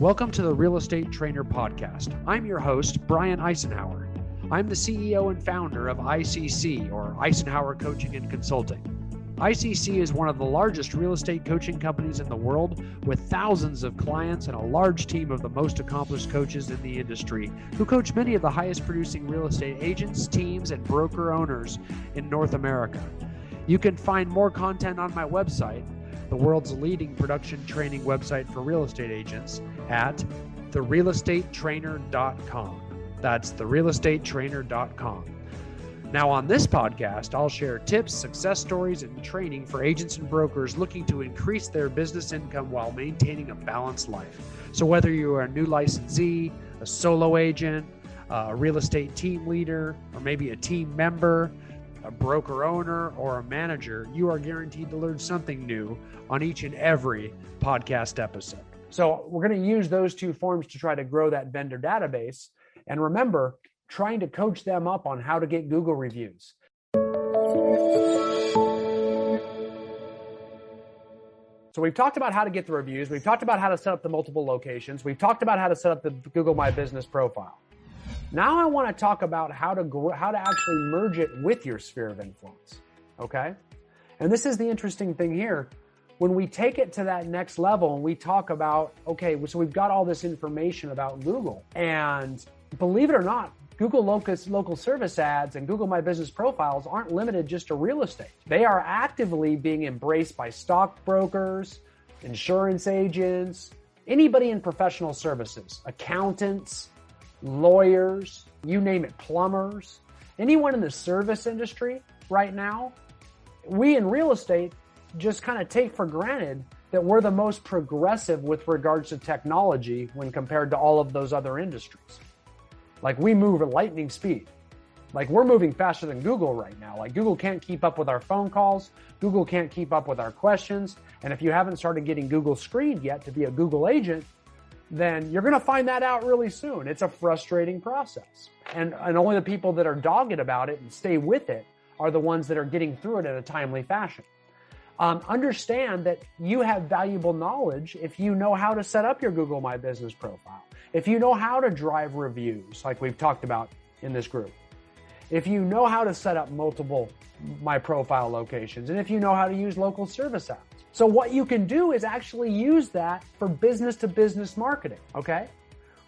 Welcome to the Real Estate Trainer Podcast. I'm your host, Brian Icenhower. I'm the CEO and founder of ICC, or Icenhower Coaching and Consulting. ICC is one of the largest real estate coaching companies in the world with thousands of clients and a large team of the most accomplished coaches in the industry who coach many of the highest producing real estate agents, teams, and broker owners in North America. You can find more content on my website, the world's leading production training website for real estate agents, at therealestatetrainer.com. That's therealestatetrainer.com. Now, on this podcast, I'll share tips, success stories, and training for agents and brokers looking to increase their business income while maintaining a balanced life. So, whether you are a new licensee, a solo agent, a real estate team leader, or maybe a team member, a broker owner, or a manager, you are guaranteed to learn something new on each and every podcast episode. So, we're going to use those two forms to try to grow that vendor database. And remember, trying to coach them up on how to get Google reviews. So we've talked about how to get the reviews. We've talked about how to set up the multiple locations. We've talked about how to set up the Google My Business profile. Now I want to talk about how to grow, how to actually merge it with your sphere of influence. Okay? And this is the interesting thing here. When we take it to that next level and we talk about, okay, so we've got all this information about Google and believe it or not, Google Locus local service ads and Google My Business profiles aren't limited just to real estate. They are actively being embraced by stockbrokers, insurance agents, anybody in professional services, accountants, lawyers, you name it, plumbers, anyone in the service industry right now. We in real estate just kind of take for granted that we're the most progressive with regards to technology when compared to all of those other industries. Like we move at lightning speed. Like we're moving faster than Google right now. Like Google can't keep up with our phone calls. Google can't keep up with our questions. And if you haven't started getting Google screened yet to be a Google agent, then you're going to find that out really soon. It's a frustrating process. And, and only the people that are dogged about it and stay with it are the ones that are getting through it in a timely fashion. Um, understand that you have valuable knowledge if you know how to set up your Google My Business profile, if you know how to drive reviews, like we've talked about in this group, if you know how to set up multiple My Profile locations, and if you know how to use local service ads. So what you can do is actually use that for business to business marketing. Okay.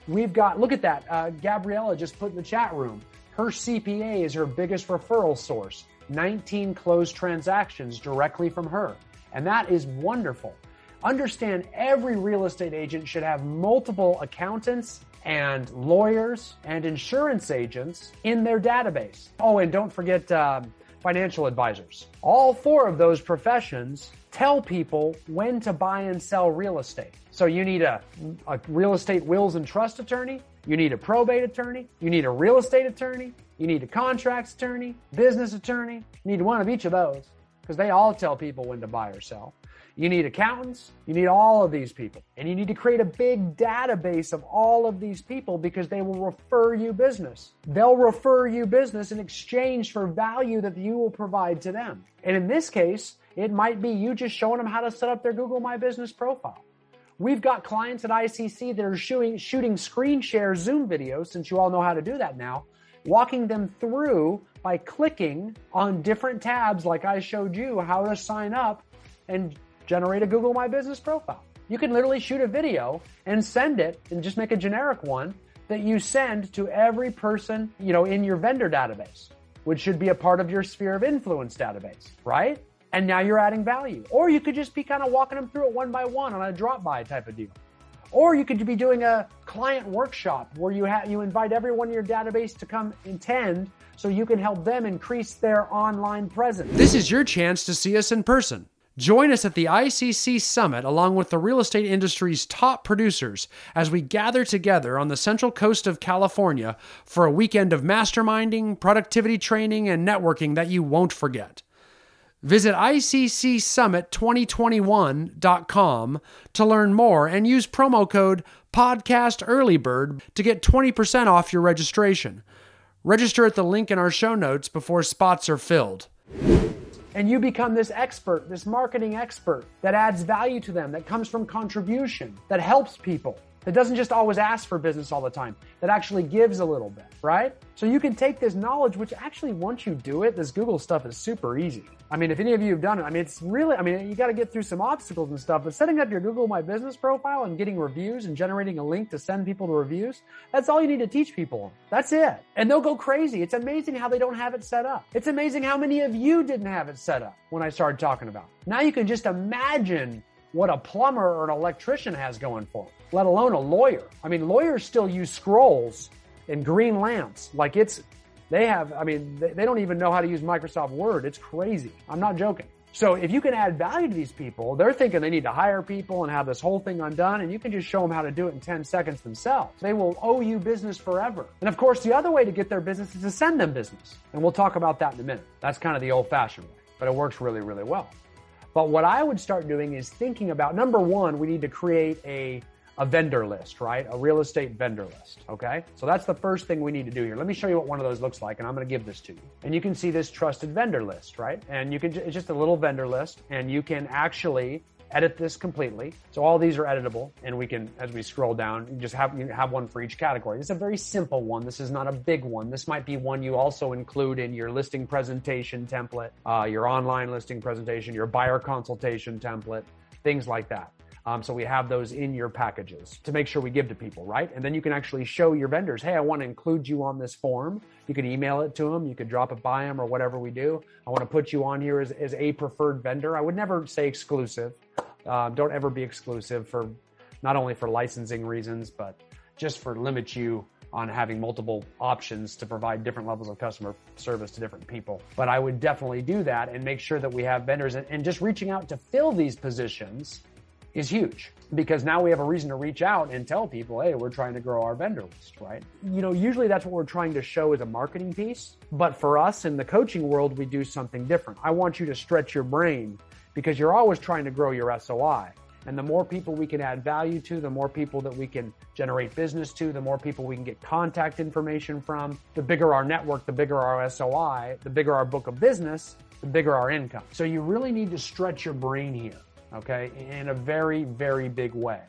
We've got, look at that. Uh, Gabriella just put in the chat room. Her CPA is her biggest referral source. 19 closed transactions directly from her. And that is wonderful. Understand every real estate agent should have multiple accountants and lawyers and insurance agents in their database. Oh, and don't forget uh, financial advisors. All four of those professions tell people when to buy and sell real estate. So you need a, a real estate wills and trust attorney, you need a probate attorney, you need a real estate attorney, you need a contracts attorney, business attorney, you need one of each of those because they all tell people when to buy or sell. You need accountants. You need all of these people. And you need to create a big database of all of these people because they will refer you business. They'll refer you business in exchange for value that you will provide to them. And in this case, it might be you just showing them how to set up their Google My Business profile. We've got clients at ICC that are shooting, shooting screen share Zoom videos, since you all know how to do that now, walking them through by clicking on different tabs like I showed you how to sign up and generate a Google My Business profile. You can literally shoot a video and send it and just make a generic one that you send to every person, you know, in your vendor database, which should be a part of your sphere of influence database, right? And now you're adding value. Or you could just be kind of walking them through it one by one on a drop by type of deal. Or you could be doing a client workshop where you have, you invite everyone in your database to come attend so you can help them increase their online presence. This is your chance to see us in person. Join us at the ICC Summit along with the real estate industry's top producers as we gather together on the central coast of California for a weekend of masterminding, productivity training, and networking that you won't forget. Visit ICCSummit2021.com to learn more and use promo code PODCASTEARLYBIRD to get 20% off your registration. Register at the link in our show notes before spots are filled and you become this expert, this marketing expert that adds value to them, that comes from contribution, that helps people. That doesn't just always ask for business all the time, that actually gives a little bit, right? So you can take this knowledge, which actually once you do it, this Google stuff is super easy. I mean, if any of you have done it, I mean, it's really, I mean, you got to get through some obstacles and stuff, but setting up your Google My Business profile and getting reviews and generating a link to send people to reviews, that's all you need to teach people. That's it. And they'll go crazy. It's amazing how they don't have it set up. It's amazing how many of you didn't have it set up when I started talking about. Now you can just imagine what a plumber or an electrician has going for them, let alone a lawyer. I mean, lawyers still use scrolls and green lamps. Like it's, they have, I mean, they, they don't even know how to use Microsoft Word. It's crazy. I'm not joking. So if you can add value to these people, they're thinking they need to hire people and have this whole thing undone, and you can just show them how to do it in 10 seconds themselves. They will owe you business forever. And of course, the other way to get their business is to send them business. And we'll talk about that in a minute. That's kind of the old fashioned way, but it works really, really well. But what I would start doing is thinking about number one, we need to create a, a vendor list, right? A real estate vendor list. Okay. So that's the first thing we need to do here. Let me show you what one of those looks like and I'm going to give this to you. And you can see this trusted vendor list, right? And you can, it's just a little vendor list and you can actually edit this completely. So all these are editable and we can, as we scroll down, just have, you have one for each category. Is a very simple one. This is not a big one. This might be one you also include in your listing presentation template, uh, your online listing presentation, your buyer consultation template, things like that. Um, so we have those in your packages to make sure we give to people, right? And then you can actually show your vendors, hey, I want to include you on this form. You can email it to them, you could drop it by them or whatever we do. I want to put you on here as, as a preferred vendor. I would never say exclusive. Uh, don't ever be exclusive for not only for licensing reasons, but just for limit you on having multiple options to provide different levels of customer service to different people. But I would definitely do that and make sure that we have vendors and, and just reaching out to fill these positions is huge because now we have a reason to reach out and tell people, hey, we're trying to grow our vendor list, right? You know, usually that's what we're trying to show as a marketing piece. But for us in the coaching world, we do something different. I want you to stretch your brain because you're always trying to grow your SOI. And the more people we can add value to, the more people that we can generate business to, the more people we can get contact information from, the bigger our network, the bigger our SOI, the bigger our book of business, the bigger our income. So you really need to stretch your brain here okay, in a very, very big way.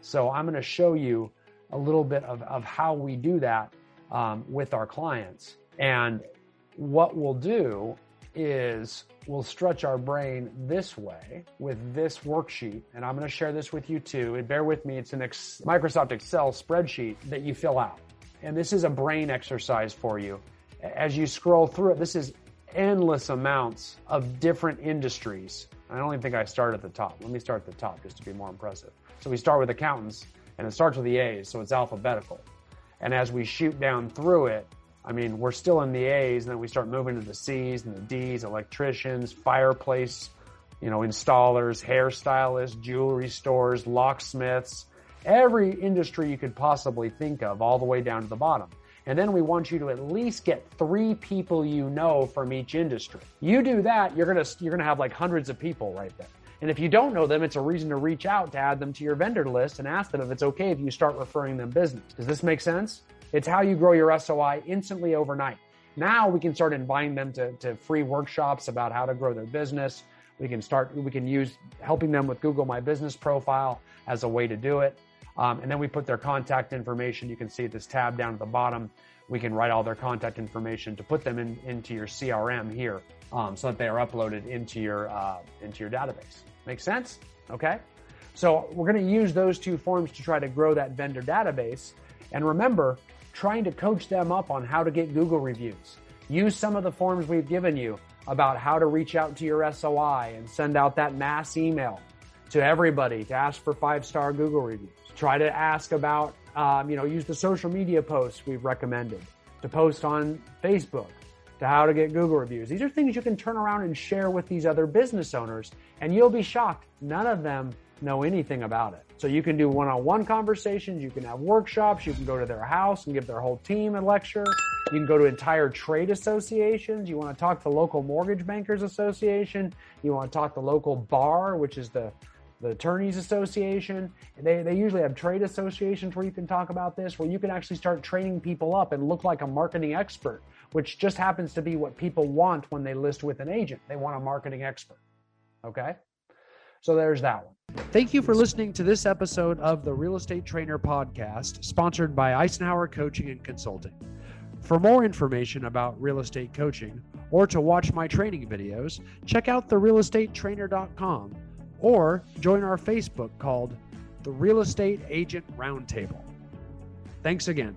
So I'm going to show you a little bit of, of how we do that um, with our clients. And what we'll do is we'll stretch our brain this way with this worksheet. And I'm going to share this with you too. And bear with me, it's an ex- Microsoft Excel spreadsheet that you fill out. And this is a brain exercise for you. As you scroll through it, this is endless amounts of different industries I don't even think I start at the top. Let me start at the top just to be more impressive. So we start with accountants, and it starts with the A's, so it's alphabetical. And as we shoot down through it, I mean, we're still in the A's, and then we start moving to the C's and the D's, electricians, fireplace, you know, installers, hairstylists, jewelry stores, locksmiths, every industry you could possibly think of, all the way down to the bottom. And then we want you to at least get three people you know from each industry. You do that, you're gonna you're gonna have like hundreds of people right there. And if you don't know them, it's a reason to reach out to add them to your vendor list and ask them if it's okay if you start referring them business. Does this make sense? It's how you grow your SOI instantly overnight. Now we can start inviting them to, to free workshops about how to grow their business. We can start, we can use helping them with Google My Business profile as a way to do it. Um, and then we put their contact information. You can see this tab down at the bottom. We can write all their contact information to put them in, into your CRM here, um, so that they are uploaded into your uh, into your database. Make sense? Okay. So we're going to use those two forms to try to grow that vendor database. And remember, trying to coach them up on how to get Google reviews. Use some of the forms we've given you about how to reach out to your SOI and send out that mass email to everybody to ask for five star Google reviews. Try to ask about, um, you know, use the social media posts we've recommended to post on Facebook to how to get Google reviews. These are things you can turn around and share with these other business owners, and you'll be shocked. None of them know anything about it. So you can do one-on-one conversations, you can have workshops, you can go to their house and give their whole team a lecture. You can go to entire trade associations. You want to talk to local mortgage bankers association. You want to talk to local bar, which is the the attorneys association they, they usually have trade associations where you can talk about this where you can actually start training people up and look like a marketing expert which just happens to be what people want when they list with an agent they want a marketing expert okay So there's that one. Thank you for listening to this episode of the Real Estate Trainer Podcast, sponsored by Icenhower Coaching and Consulting. For more information about real estate coaching or to watch my training videos, check out therealestatetrainer.com or join our Facebook called the Real Estate Agent Roundtable. Thanks again.